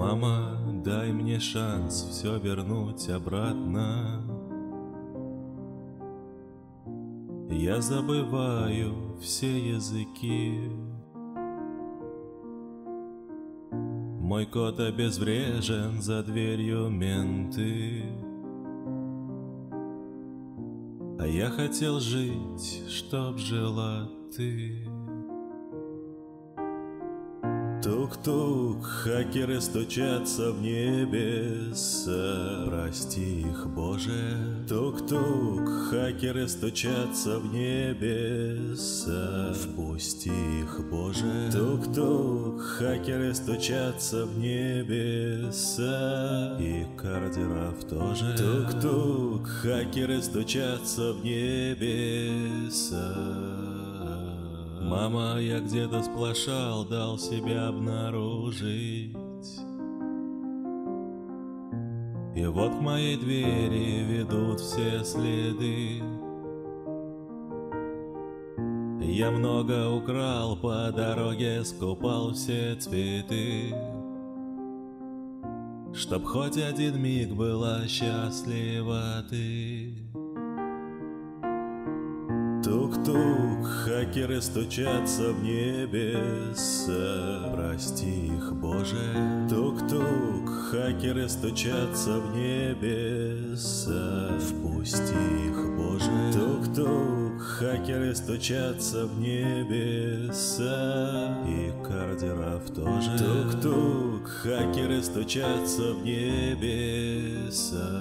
Мама, дай мне шанс все вернуть обратно. Я забываю все языки. Мой кот обезврежен, за дверью менты. А я хотел жить, чтоб жила ты. Тук-тук, хакеры стучатся в небеса, прости их, Боже. Тук-тук, хакеры стучатся в небеса, впусти их, Боже. Тук-тук, хакеры стучатся в небеса, и кардеров тоже. Тук-тук, хакеры стучатся в небеса. Мама, я где-то сплошал, дал себя обнаружить. И вот к моей двери ведут все следы. Я много украл по дороге, скупал все цветы. Чтоб хоть один миг была счастлива ты. Тук-тук, хакеры стучатся в небеса, прости их, Боже. Тук-тук, хакеры стучатся в небеса, впусти их, Боже. Тук-тук, хакеры стучатся в небеса, и кардеров тоже. Тук-тук, хакеры стучатся в небеса.